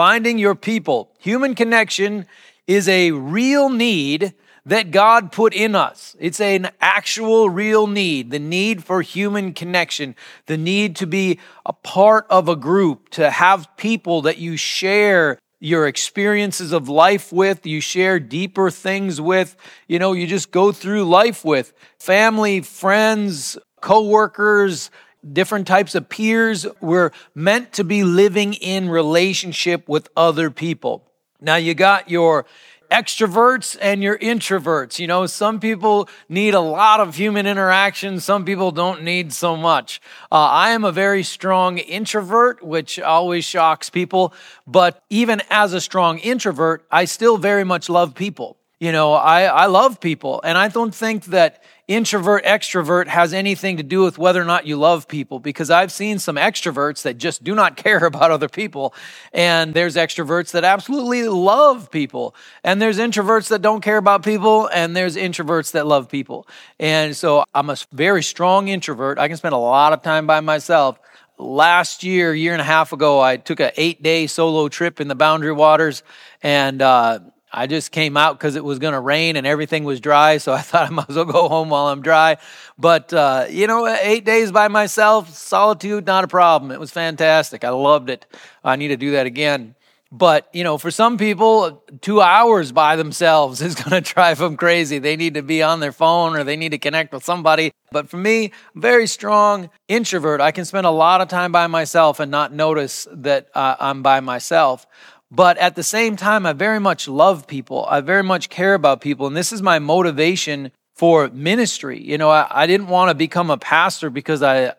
finding your people. Human connection is a real need that God put in us. It's an actual real need, the need for human connection, the need to be a part of a group, to have people that you share your experiences of life with, you share deeper things with, you know, you just go through life with family, friends, coworkers, different types of peers. We're meant to be living in relationship with other people. Now you got your extroverts and your introverts. You know, some people need a lot of human interaction, some people don't need so much. Uh, I am a very strong introvert, which always shocks people. But even as a strong introvert, I still very much love people. You know, I, I love people, and I don't think that introvert extrovert has anything to do with whether or not you love people because I've seen some extroverts that just do not care about other people and there's extroverts that absolutely love people and there's introverts that don't care about people and there's introverts that love people. And so I'm a very strong introvert. I can spend a lot of time by myself last year, year and a half ago, I took an eight day solo trip in the Boundary Waters, and uh, I just came out because it was going to rain and everything was dry, so I thought I might as well go home while I'm dry. But, uh, you know, eight days by myself, solitude, not a problem. It was fantastic. I loved it. I need to do that again. But, you know, for some people, two hours by themselves is going to drive them crazy. They need to be on their phone or they need to connect with somebody. But for me, very strong introvert. I can spend a lot of time by myself and not notice that uh, I'm by myself. But at the same time, I very much love people. I very much care about people. And this is my motivation for ministry. You know, I, I didn't want to become a pastor because I,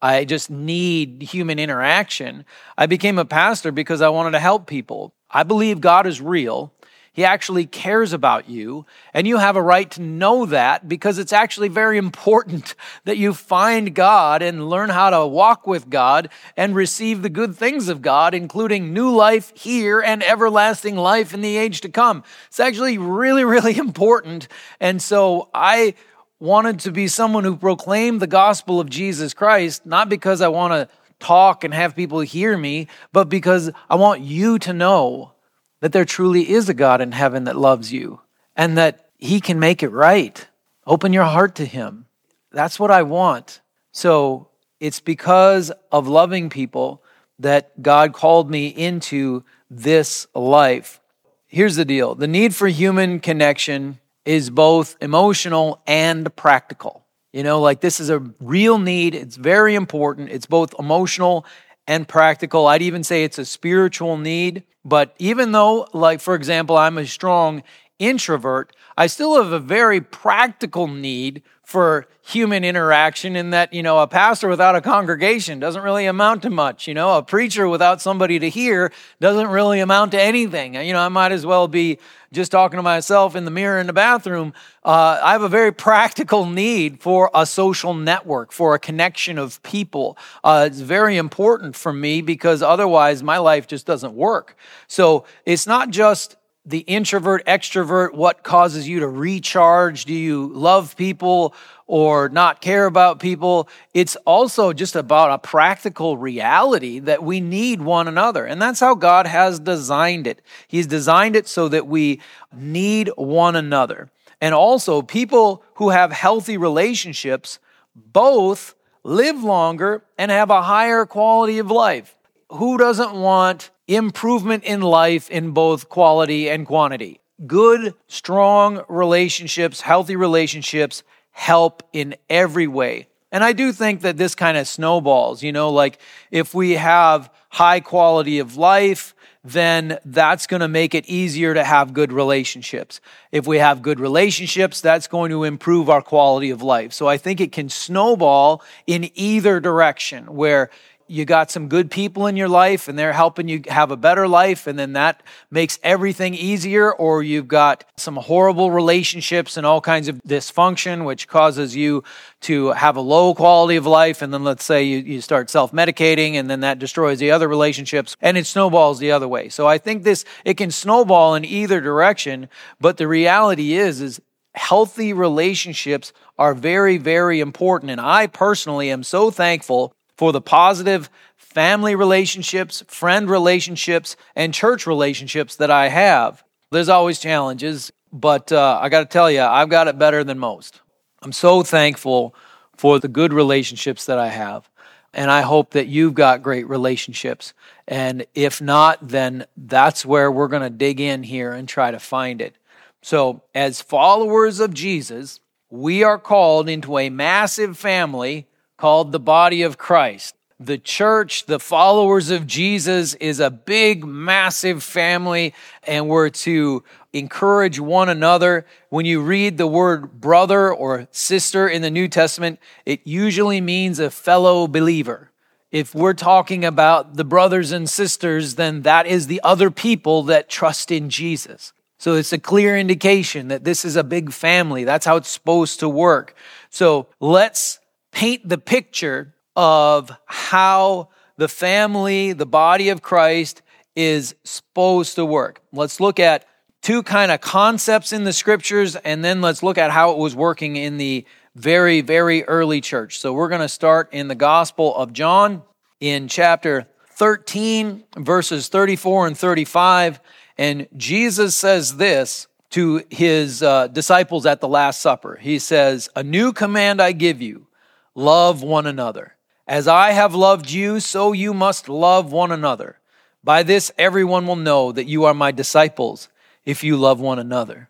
I just need human interaction. I became a pastor because I wanted to help people. I believe God is real. He actually cares about you, and you have a right to know that because it's actually very important that you find God and learn how to walk with God and receive the good things of God, including new life here and everlasting life in the age to come. It's actually really, really important. And so I wanted to be someone who proclaimed the gospel of Jesus Christ, not because I want to talk and have people hear me, but because I want you to know that there truly is a God in heaven that loves you and that He can make it right. Open your heart to Him. That's what I want. So it's because of loving people that God called me into this life. Here's the deal the need for human connection is both emotional and practical. You know, like this is a real need. It's very important. It's both emotional and practical. I'd even say it's a spiritual need. But even though, like, for example, I'm a strong introvert, I still have a very practical need for human interaction in that, you know, a pastor without a congregation doesn't really amount to much. You know, a preacher without somebody to hear doesn't really amount to anything. You know, I might as well be just talking to myself in the mirror in the bathroom. Uh, I have a very practical need for a social network, for a connection of people. Uh, it's very important for me because otherwise my life just doesn't work. So it's not just the introvert, extrovert, what causes you to recharge? Do you love people or not care about people? It's also just about a practical reality that we need one another. And that's how God has designed it. He's designed it so that we need one another. And also, people who have healthy relationships both live longer and have a higher quality of life. Who doesn't want improvement in life in both quality and quantity. Good, strong relationships, healthy relationships help in every way. And I do think that this kind of snowballs, you know, like if we have high quality of life, then that's going to make it easier to have good relationships. If we have good relationships, that's going to improve our quality of life. So I think it can snowball in either direction where you got some good people in your life and they're helping you have a better life and then that makes everything easier or you've got some horrible relationships and all kinds of dysfunction which causes you to have a low quality of life. And then let's say you, you start self-medicating and then that destroys the other relationships and it snowballs the other way. So i think this it can snowball in either direction but the reality is is healthy relationships are very very important. And i personally am so thankful for the positive family relationships, friend relationships, and church relationships that I have. There's always challenges, but uh, I got to tell you, I've got it better than most. I'm so thankful for the good relationships that I have. And I hope that you've got great relationships. And if not, then that's where we're going to dig in here and try to find it. So, as followers of Jesus, we are called into a massive family called the body of Christ. The church, the followers of Jesus, is a big, massive family, and we're to encourage one another. When you read the word brother or sister in the New Testament, it usually means a fellow believer. If we're talking about the brothers and sisters, then that is the other people that trust in Jesus. So it's a clear indication that this is a big family. That's how it's supposed to work. So let's paint the picture of how the family, the body of Christ, is supposed to work. Let's look at two kind of concepts in the scriptures, and then let's look at how it was working in the very, very early church. So we're going to start in the Gospel of John in chapter 13, verses 34 and 35. And Jesus says this to his uh, disciples at the Last Supper. He says, A new command I give you love one another. As I have loved you, so you must love one another. By this, everyone will know that you are my disciples if you love one another.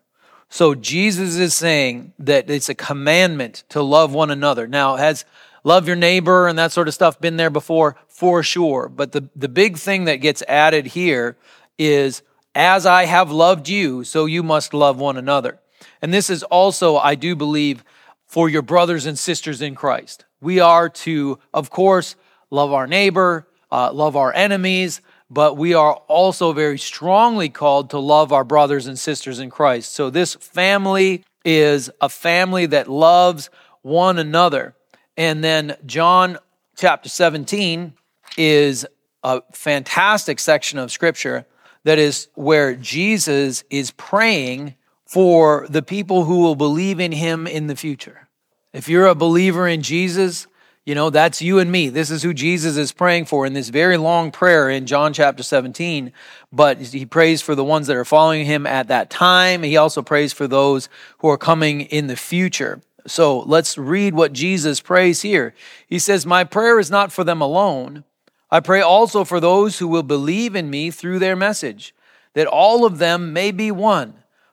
So Jesus is saying that it's a commandment to love one another. Now, has love your neighbor and that sort of stuff been there before? For sure. But the, the big thing that gets added here is, as I have loved you, so you must love one another. And this is also, I do believe, for your brothers and sisters in Christ. We are to, of course, love our neighbor, uh, love our enemies, but we are also very strongly called to love our brothers and sisters in Christ. So this family is a family that loves one another. And then John chapter 17 is a fantastic section of scripture that is where Jesus is praying for the people who will believe in him in the future. If you're a believer in Jesus, you know, that's you and me. This is who Jesus is praying for in this very long prayer in John chapter 17. But he prays for the ones that are following him at that time. He also prays for those who are coming in the future. So let's read what Jesus prays here. He says, My prayer is not for them alone. I pray also for those who will believe in me through their message, that all of them may be one.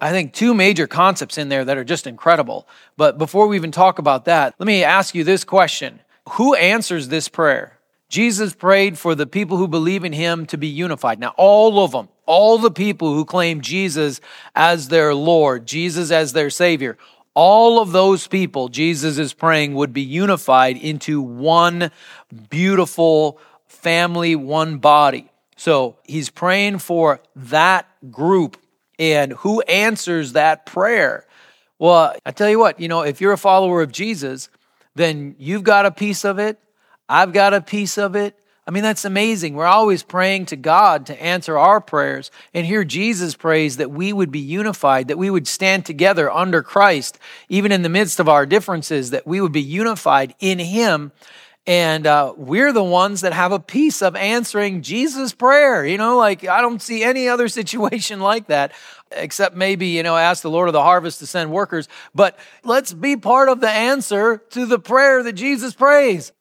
I think two major concepts in there that are just incredible. But before we even talk about that, let me ask you this question who answers this prayer? Jesus prayed for the people who believe in him to be unified. Now, all of them, all the people who claim Jesus as their Lord, Jesus as their Savior, all of those people Jesus is praying would be unified into one beautiful family, one body. So he's praying for that group. And who answers that prayer? Well, I tell you what, you know, if you're a follower of Jesus, then you've got a piece of it. I've got a piece of it. I mean, that's amazing. We're always praying to God to answer our prayers. And here Jesus prays that we would be unified, that we would stand together under Christ, even in the midst of our differences, that we would be unified in Him. And uh, we're the ones that have a piece of answering Jesus' prayer. You know, like I don't see any other situation like that except maybe, you know, ask the Lord of the harvest to send workers. But let's be part of the answer to the prayer that Jesus prays.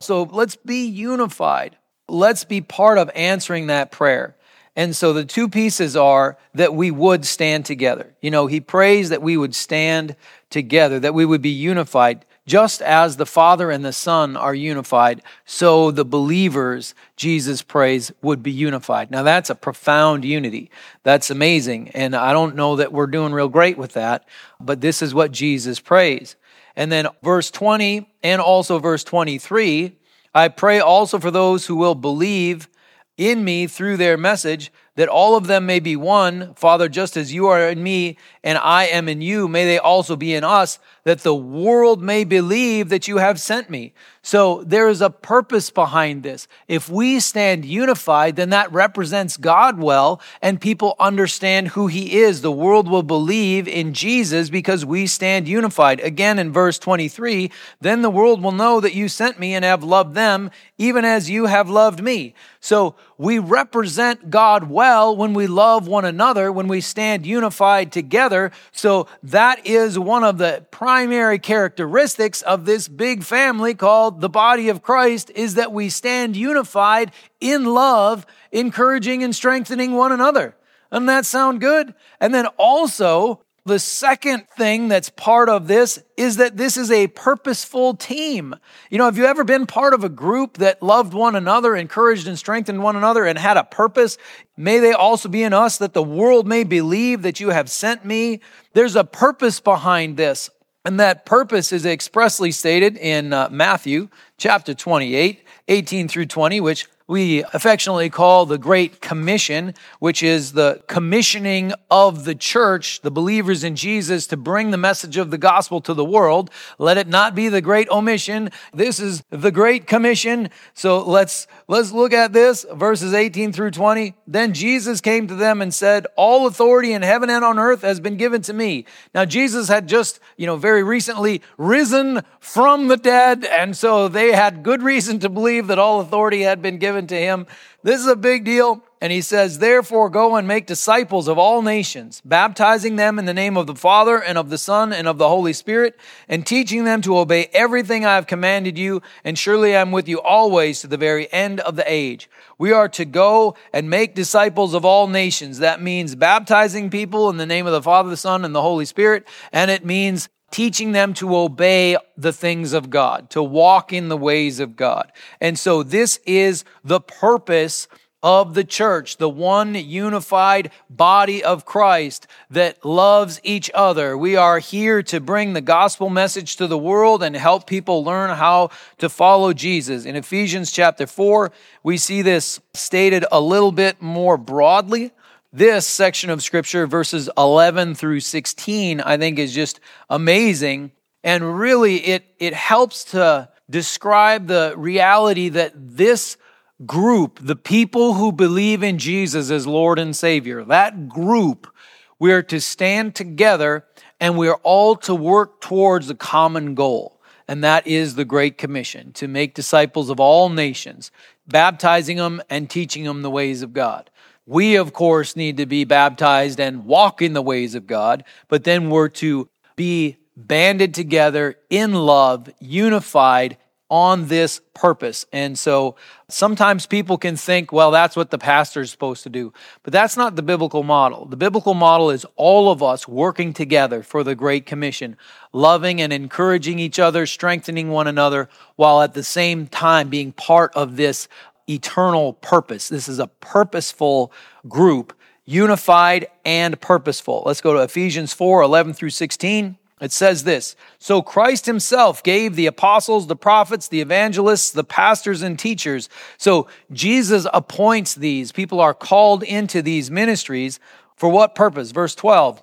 So let's be unified. Let's be part of answering that prayer. And so the two pieces are that we would stand together. You know, he prays that we would stand together, that we would be unified. Just as the Father and the Son are unified, so the believers, Jesus prays, would be unified. Now that's a profound unity. That's amazing. And I don't know that we're doing real great with that, but this is what Jesus prays. And then verse 20 and also verse 23, I pray also for those who will believe in me through their message, that all of them may be one. Father, just as you are in me and I am in you, may they also be in us, that the world may believe that you have sent me. So there is a purpose behind this. If we stand unified, then that represents God well, and people understand who He is. The world will believe in Jesus because we stand unified. Again, in verse 23, then the world will know that you sent me and have loved them, even as you have loved me. So we represent God well when we love one another, when we stand unified together. So that is one of the primary characteristics of this big family called the body of Christ is that we stand unified in love, encouraging and strengthening one another. Doesn't that sound good? And then also, the second thing that's part of this is that this is a purposeful team. You know, have you ever been part of a group that loved one another, encouraged and strengthened one another, and had a purpose? May they also be in us that the world may believe that you have sent me. There's a purpose behind this. And that purpose is expressly stated in uh, Matthew chapter 28, 18 through 20, which we affectionately call the Great Commission, which is the commissioning of the church, the believers in Jesus, to bring the message of the gospel to the world. Let it not be the Great Omission. This is the Great Commission. So let's, let's look at this, verses 18 through 20. Then Jesus came to them and said, All authority in heaven and on earth has been given to me. Now, Jesus had just, you know, very recently risen from the dead, and so they had good reason to believe that all authority had been given given to him. This is a big deal. And he says, Therefore, go and make disciples of all nations, baptizing them in the name of the Father and of the Son and of the Holy Spirit, and teaching them to obey everything I have commanded you. And surely I am with you always to the very end of the age. We are to go and make disciples of all nations. That means baptizing people in the name of the Father, the Son, and the Holy Spirit. And it means teaching them to obey the things of God, to walk in the ways of God. And so this is the purpose of the church, the one unified body of Christ that loves each other. We are here to bring the gospel message to the world and help people learn how to follow Jesus. In Ephesians chapter 4, we see this stated a little bit more broadly. This section of scripture, verses 11 through 16, I think is just amazing. And really, it, it helps to describe the reality that this group, the people who believe in Jesus as Lord and Savior, that group, we are to stand together and we are all to work towards a common goal. And that is the Great Commission to make disciples of all nations, baptizing them and teaching them the ways of God. We, of course, need to be baptized and walk in the ways of God, but then we're to be banded together in love, unified on this purpose. And so sometimes people can think, well, that's what the pastor is supposed to do. But that's not the biblical model. The biblical model is all of us working together for the Great Commission, loving and encouraging each other, strengthening one another, while at the same time being part of this eternal purpose. This is a purposeful group, unified and purposeful. Let's go to Ephesians 4 11 through 16. It says this So Christ himself gave the apostles, the prophets, the evangelists, the pastors, and teachers. So Jesus appoints these. People are called into these ministries. For what purpose? Verse 12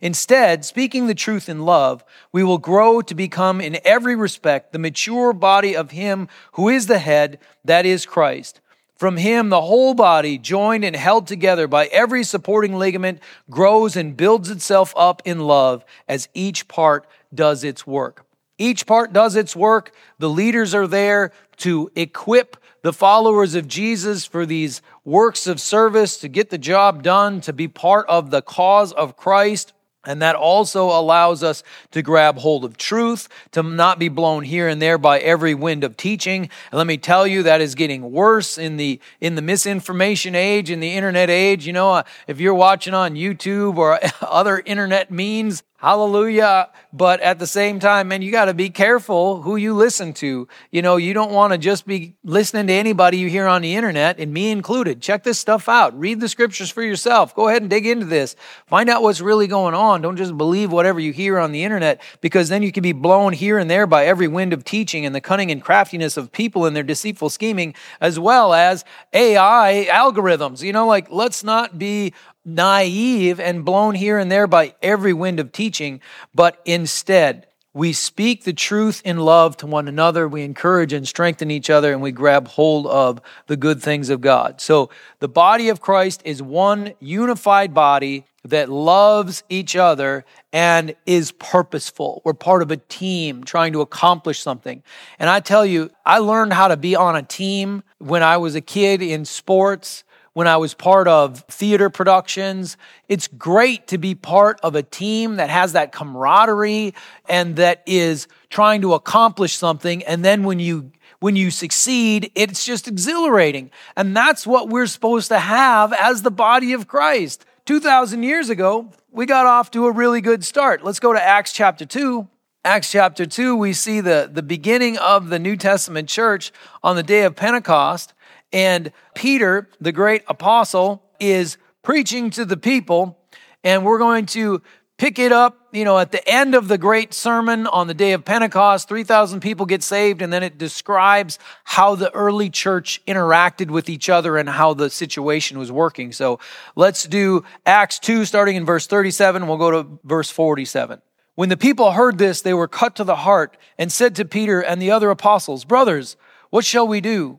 Instead, speaking the truth in love, we will grow to become in every respect the mature body of Him who is the head, that is Christ. From Him, the whole body, joined and held together by every supporting ligament, grows and builds itself up in love as each part does its work. Each part does its work. The leaders are there to equip the followers of Jesus for these works of service, to get the job done, to be part of the cause of Christ. And that also allows us to grab hold of truth, to not be blown here and there by every wind of teaching. And let me tell you, that is getting worse in the, in the misinformation age, in the internet age. You know, uh, if you're watching on YouTube or other internet means, Hallelujah. But at the same time, man, you got to be careful who you listen to. You know, you don't want to just be listening to anybody you hear on the internet, and me included. Check this stuff out. Read the scriptures for yourself. Go ahead and dig into this. Find out what's really going on. Don't just believe whatever you hear on the internet, because then you can be blown here and there by every wind of teaching and the cunning and craftiness of people and their deceitful scheming, as well as AI algorithms. You know, like, let's not be naive and blown here and there by every wind of teaching, but instead, we speak the truth in love to one another. We encourage and strengthen each other, and we grab hold of the good things of God. So, the body of Christ is one unified body that loves each other and is purposeful. We're part of a team trying to accomplish something. And I tell you, I learned how to be on a team when I was a kid in sports when I was part of theater productions. It's great to be part of a team that has that camaraderie and that is trying to accomplish something. And then when you when you succeed, it's just exhilarating. And that's what we're supposed to have as the body of Christ. 2,000 years ago, we got off to a really good start. Let's go to Acts chapter 2. Acts chapter 2, we see the, the beginning of the New Testament church on the day of Pentecost. And Peter, the great apostle, is preaching to the people. And we're going to pick it up, you know, at the end of the great sermon on the day of Pentecost. 3,000 people get saved. And then it describes how the early church interacted with each other and how the situation was working. So let's do Acts 2, starting in verse 37. We'll go to verse 47. When the people heard this, they were cut to the heart and said to Peter and the other apostles, Brothers, what shall we do?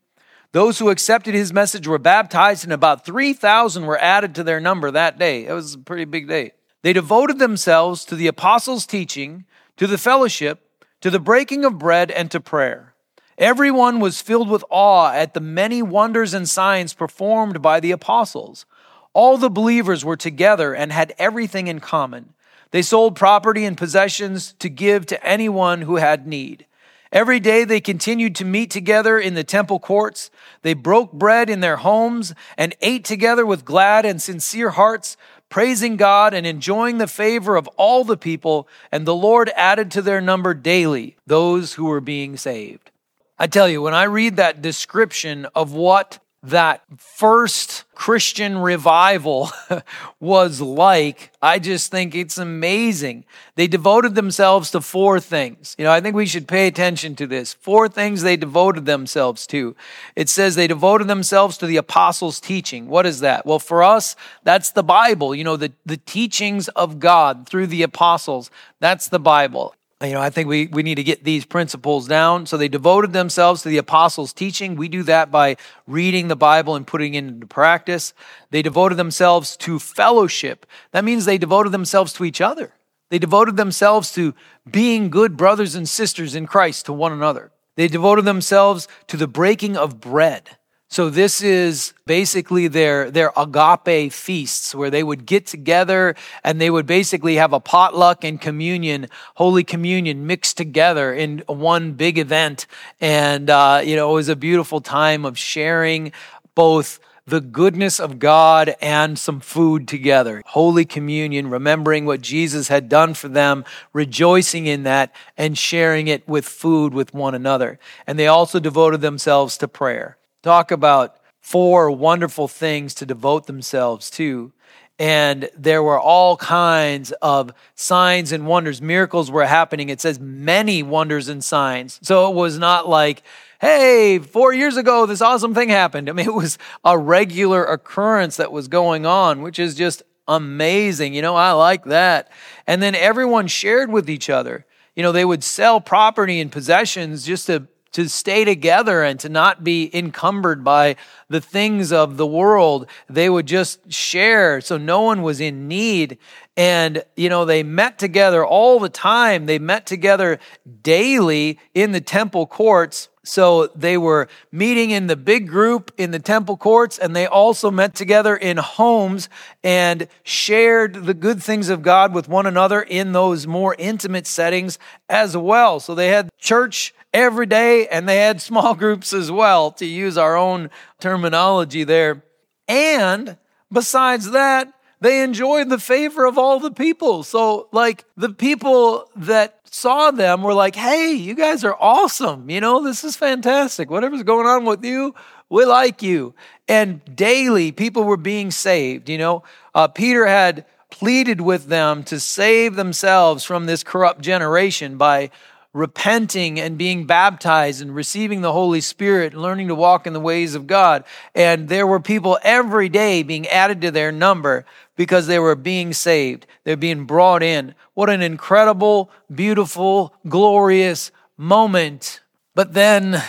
Those who accepted his message were baptized, and about 3,000 were added to their number that day. It was a pretty big day. They devoted themselves to the apostles' teaching, to the fellowship, to the breaking of bread, and to prayer. Everyone was filled with awe at the many wonders and signs performed by the apostles. All the believers were together and had everything in common. They sold property and possessions to give to anyone who had need. Every day they continued to meet together in the temple courts. They broke bread in their homes and ate together with glad and sincere hearts, praising God and enjoying the favor of all the people. And the Lord added to their number daily those who were being saved. I tell you, when I read that description of what that first Christian revival was like, I just think it's amazing. They devoted themselves to four things. You know, I think we should pay attention to this. Four things they devoted themselves to. It says they devoted themselves to the apostles' teaching. What is that? Well, for us, that's the Bible. You know, the, the teachings of God through the apostles. That's the Bible you know, I think we, we need to get these principles down. So they devoted themselves to the apostles' teaching. We do that by reading the Bible and putting it into practice. They devoted themselves to fellowship. That means they devoted themselves to each other. They devoted themselves to being good brothers and sisters in Christ to one another. They devoted themselves to the breaking of bread. So this is basically their, their agape feasts where they would get together and they would basically have a potluck and communion, Holy Communion mixed together in one big event. And, uh, you know, it was a beautiful time of sharing both the goodness of God and some food together. Holy Communion, remembering what Jesus had done for them, rejoicing in that, and sharing it with food with one another. And they also devoted themselves to prayer talk about four wonderful things to devote themselves to. And there were all kinds of signs and wonders. Miracles were happening. It says many wonders and signs. So it was not like, hey, four years ago, this awesome thing happened. I mean, it was a regular occurrence that was going on, which is just amazing. You know, I like that. And then everyone shared with each other. You know, they would sell property and possessions just to to stay together and to not be encumbered by the things of the world. They would just share. So no one was in need. And, you know, they met together all the time. They met together daily in the temple courts. So they were meeting in the big group in the temple courts, and they also met together in homes and shared the good things of God with one another in those more intimate settings as well. So they had church every day and they had small groups as well, to use our own terminology there. And besides that, they enjoyed the favor of all the people. So, like, the people that saw them were like, hey, you guys are awesome. You know, this is fantastic. Whatever's going on with you, we like you. And daily, people were being saved. You know, uh, Peter had pleaded with them to save themselves from this corrupt generation by repenting and being baptized and receiving the Holy Spirit and learning to walk in the ways of God. And there were people every day being added to their number because they were being saved. They're being brought in. What an incredible, beautiful, glorious moment. But then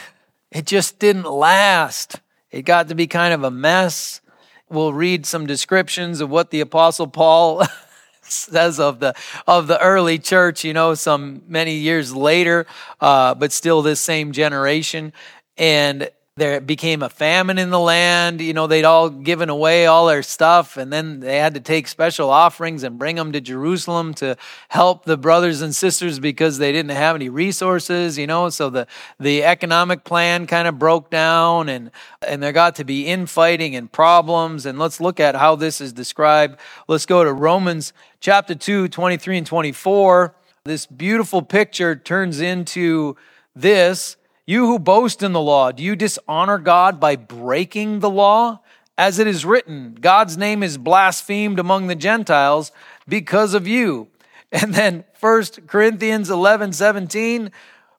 it just didn't last. It got to be kind of a mess. We'll read some descriptions of what the apostle Paul says of the of the early church, you know, some many years later, uh, but still this same generation. And there became a famine in the land. You know, they'd all given away all their stuff, and then they had to take special offerings and bring them to Jerusalem to help the brothers and sisters because they didn't have any resources. You know, so the the economic plan kind of broke down, and and there got to be infighting and problems. And let's look at how this is described. Let's go to Romans chapter 2, 23 and 24. This beautiful picture turns into this you who boast in the law, do you dishonor God by breaking the law? As it is written, God's name is blasphemed among the Gentiles because of you. And then 1 Corinthians 11 17,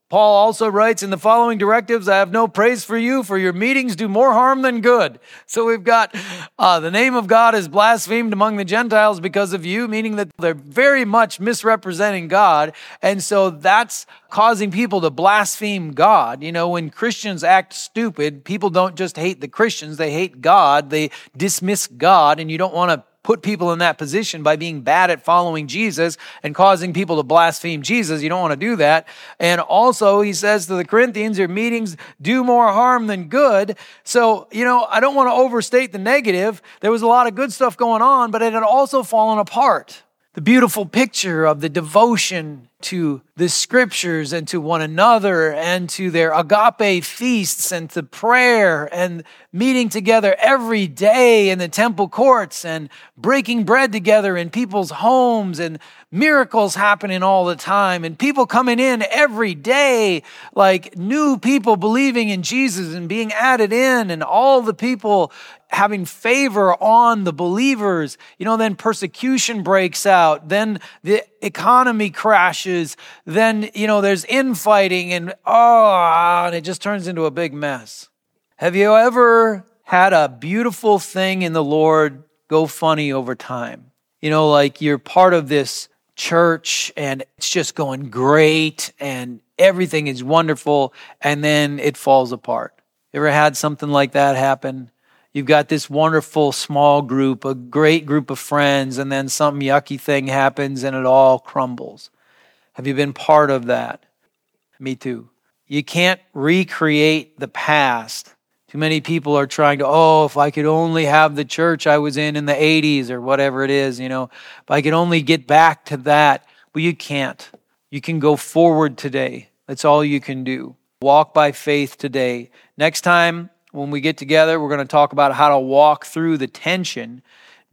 Paul also writes in the following directives, I have no praise for you, for your meetings do more harm than good. So we've got uh, the name of God is blasphemed among the Gentiles because of you, meaning that they're very much misrepresenting God. And so that's causing people to blaspheme God. You know, when Christians act stupid, people don't just hate the Christians, they hate God, they dismiss God, and you don't want to put people in that position by being bad at following Jesus and causing people to blaspheme Jesus. You don't want to do that. And also, he says to the Corinthians, your meetings do more harm than good. So, you know, I don't want to overstate the negative. There was a lot of good stuff going on, but it had also fallen apart. The beautiful picture of the devotion to the scriptures and to one another and to their agape feasts and to prayer and meeting together every day in the temple courts and breaking bread together in people's homes and miracles happening all the time and people coming in every day like new people believing in Jesus and being added in and all the people having favor on the believers you know then persecution breaks out then the economy crashes then you know there's infighting and oh and it just turns into a big mess have you ever had a beautiful thing in the lord go funny over time you know like you're part of this church and it's just going great and everything is wonderful and then it falls apart. You ever had something like that happen? You've got this wonderful small group, a great group of friends, and then some yucky thing happens and it all crumbles. Have you been part of that? Me too. You can't recreate the past too many people are trying to, oh, if I could only have the church I was in in the 80s or whatever it is, you know, if I could only get back to that. Well, you can't. You can go forward today. That's all you can do. Walk by faith today. Next time when we get together, we're going to talk about how to walk through the tension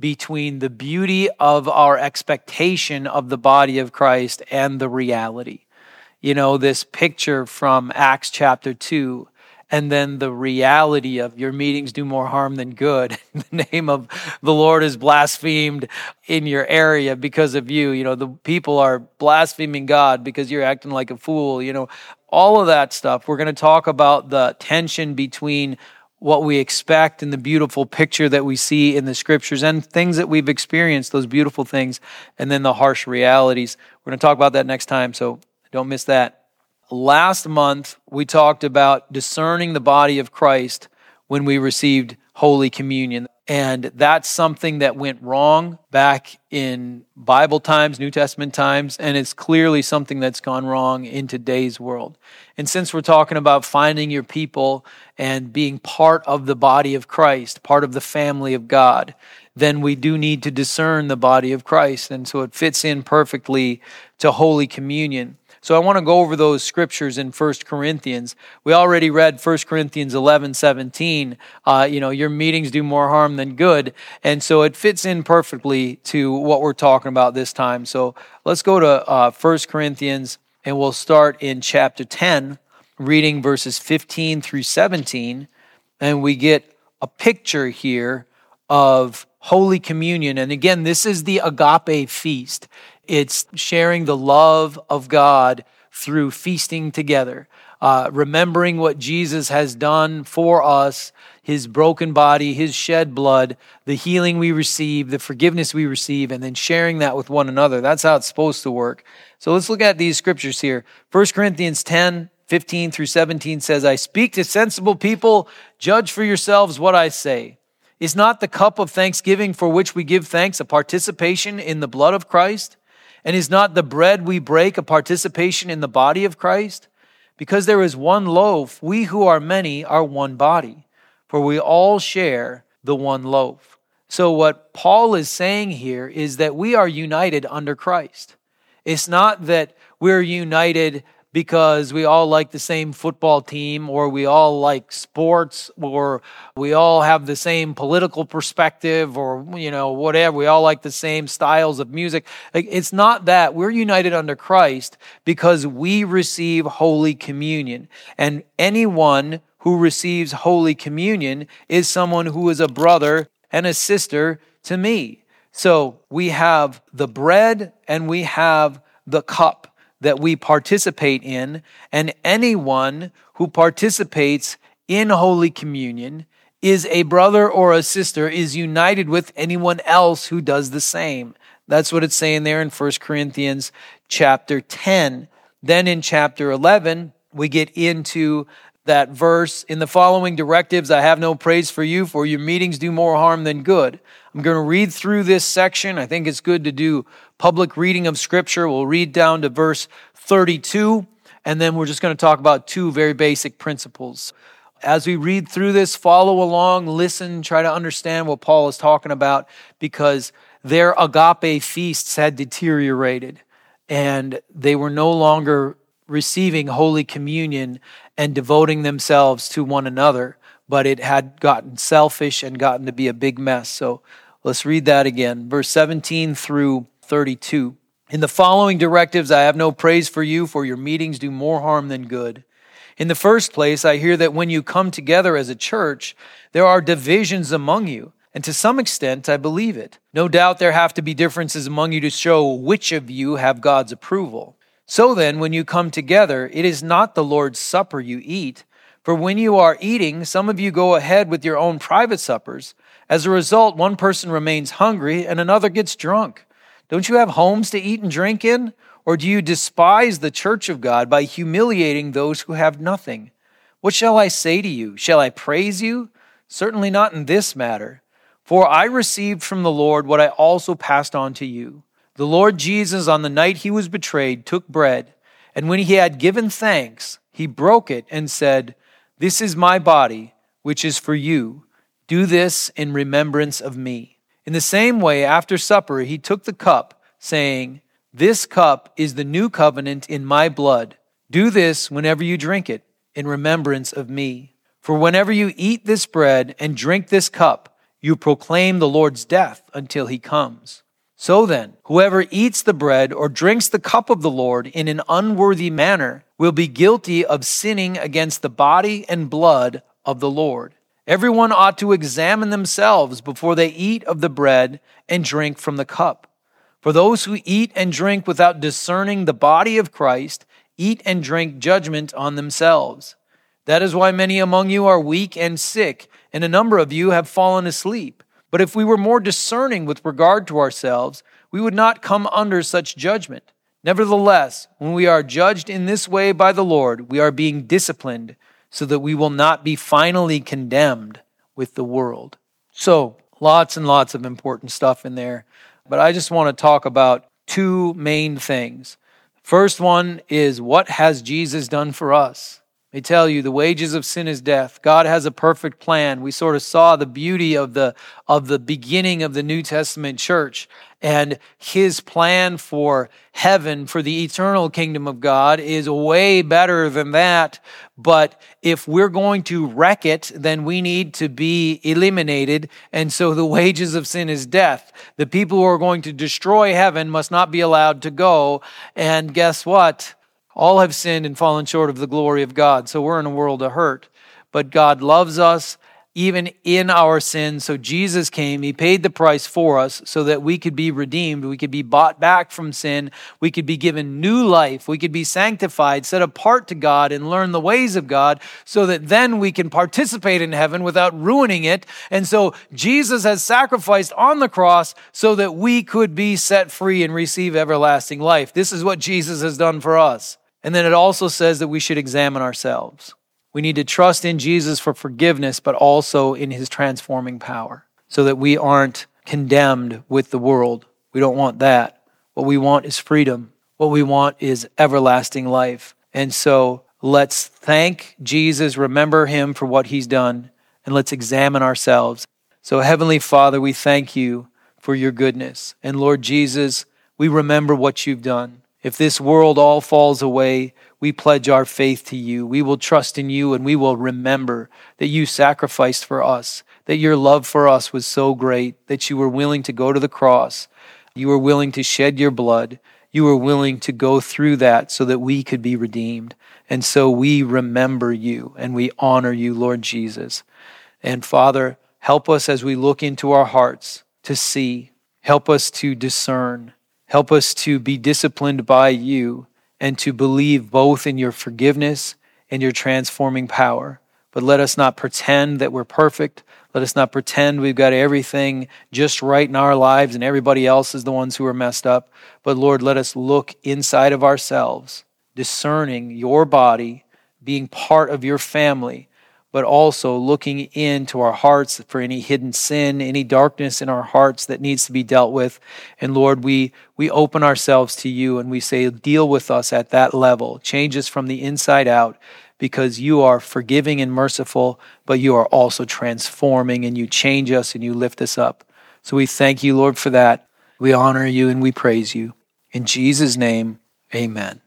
between the beauty of our expectation of the body of Christ and the reality. You know, this picture from Acts chapter 2 and then the reality of your meetings do more harm than good. the name of the Lord is blasphemed in your area because of you. You know, the people are blaspheming God because you're acting like a fool. You know, all of that stuff. We're going to talk about the tension between what we expect and the beautiful picture that we see in the scriptures and things that we've experienced, those beautiful things, and then the harsh realities. We're going to talk about that next time, so don't miss that. last month, we talked about discerning the body of Christ when we received Holy Communion. And that's something that went wrong back in Bible times, New Testament times, and it's clearly something that's gone wrong in today's world. And since we're talking about finding your people and being part of the body of Christ, part of the family of God, then we do need to discern the body of Christ. And so it fits in perfectly to Holy Communion. So I want to go over those scriptures in 1 Corinthians. We already read 1 Corinthians 11, 17. Uh, you know, your meetings do more harm than good. And so it fits in perfectly to what we're talking about this time. So let's go to uh, 1 Corinthians and we'll start in chapter 10, reading verses 15 through 17. And we get a picture here of Holy Communion. And again, this is the agape feast. It's sharing the love of God through feasting together, uh, remembering what Jesus has done for us, his broken body, his shed blood, the healing we receive, the forgiveness we receive, and then sharing that with one another. That's how it's supposed to work. So let's look at these scriptures here. 1 Corinthians 10, 15 through 17 says, I speak to sensible people, judge for yourselves what I say. Is not the cup of thanksgiving for which we give thanks a participation in the blood of Christ? And is not the bread we break a participation in the body of Christ? Because there is one loaf, we who are many are one body, for we all share the one loaf. So, what Paul is saying here is that we are united under Christ. It's not that we're united because we all like the same football team or we all like sports or we all have the same political perspective or you know whatever. We all like the same styles of music. It's not that. We're united under Christ because we receive holy communion. And anyone who receives holy communion is someone who is a brother and a sister to me. So we have the bread and we have the cup that we participate in, and anyone who participates in Holy Communion is a brother or a sister, is united with anyone else who does the same. That's what it's saying there in 1 Corinthians chapter 10. Then in chapter 11, we get into that verse in the following directives I have no praise for you, for your meetings do more harm than good. I'm going to read through this section. I think it's good to do public reading of Scripture. We'll read down to verse 32, and then we're just going to talk about two very basic principles. As we read through this, follow along, listen, try to understand what Paul is talking about because their agape feasts had deteriorated and they were no longer receiving Holy Communion and devoting themselves to one another, but it had gotten selfish and gotten to be a big mess. So let's read that again. Verse 17 through 32. In the following directives, I have no praise for you, for your meetings do more harm than good. In the first place, I hear that when you come together as a church, there are divisions among you. And to some extent, I believe it. No doubt there have to be differences among you to show which of you have God's approval. So then, when you come together, it is not the Lord's supper you eat. For when you are eating, some of you go ahead with your own private suppers. As a result, one person remains hungry and another gets drunk. Don't you have homes to eat and drink in? Or do you despise the church of God by humiliating those who have nothing? What shall I say to you? Shall I praise you? Certainly not in this matter. For I received from the Lord what I also passed on to you. The Lord Jesus, on the night he was betrayed, took bread, and when he had given thanks, he broke it and said, This is my body, which is for you. Do this in remembrance of me. In the same way, after supper, he took the cup, saying, This cup is the new covenant in my blood. Do this whenever you drink it, in remembrance of me. For whenever you eat this bread and drink this cup, you proclaim the Lord's death until he comes. So then, whoever eats the bread or drinks the cup of the Lord in an unworthy manner will be guilty of sinning against the body and blood of the Lord. Everyone ought to examine themselves before they eat of the bread and drink from the cup. For those who eat and drink without discerning the body of Christ eat and drink judgment on themselves. That is why many among you are weak and sick, and a number of you have fallen asleep. But if we were more discerning with regard to ourselves, we would not come under such judgment. Nevertheless, when we are judged in this way by the Lord, we are being disciplined so that we will not be finally condemned with the world. So, lots and lots of important stuff in there. But I just want to talk about two main things. First one is what has Jesus done for us? They tell you the wages of sin is death. God has a perfect plan. We sort of saw the beauty of the of the beginning of the New Testament church and his plan for heaven for the eternal kingdom of God is way better than that. But if we're going to wreck it, then we need to be eliminated. And so the wages of sin is death. The people who are going to destroy heaven must not be allowed to go. And guess what? All have sinned and fallen short of the glory of God. So we're in a world of hurt. But God loves us even in our sins. So Jesus came, He paid the price for us so that we could be redeemed. We could be bought back from sin. We could be given new life. We could be sanctified, set apart to God, and learn the ways of God so that then we can participate in heaven without ruining it. And so Jesus has sacrificed on the cross so that we could be set free and receive everlasting life. This is what Jesus has done for us. And then it also says that we should examine ourselves. We need to trust in Jesus for forgiveness, but also in his transforming power so that we aren't condemned with the world. We don't want that. What we want is freedom. What we want is everlasting life. And so let's thank Jesus, remember him for what he's done, and let's examine ourselves. So, Heavenly Father, we thank you for your goodness. And Lord Jesus, we remember what you've done. If this world all falls away, we pledge our faith to you. We will trust in you and we will remember that you sacrificed for us, that your love for us was so great that you were willing to go to the cross. You were willing to shed your blood. You were willing to go through that so that we could be redeemed. And so we remember you and we honor you, Lord Jesus. And Father, help us as we look into our hearts to see, help us to discern Help us to be disciplined by you and to believe both in your forgiveness and your transforming power. But let us not pretend that we're perfect. Let us not pretend we've got everything just right in our lives and everybody else is the ones who are messed up. But Lord, let us look inside of ourselves, discerning your body, being part of your family, but also looking into our hearts for any hidden sin, any darkness in our hearts that needs to be dealt with. And Lord, we, we open ourselves to you and we say, deal with us at that level. Change us from the inside out because you are forgiving and merciful, but you are also transforming and you change us and you lift us up. So we thank you, Lord, for that. We honor you and we praise you. In Jesus' name, amen.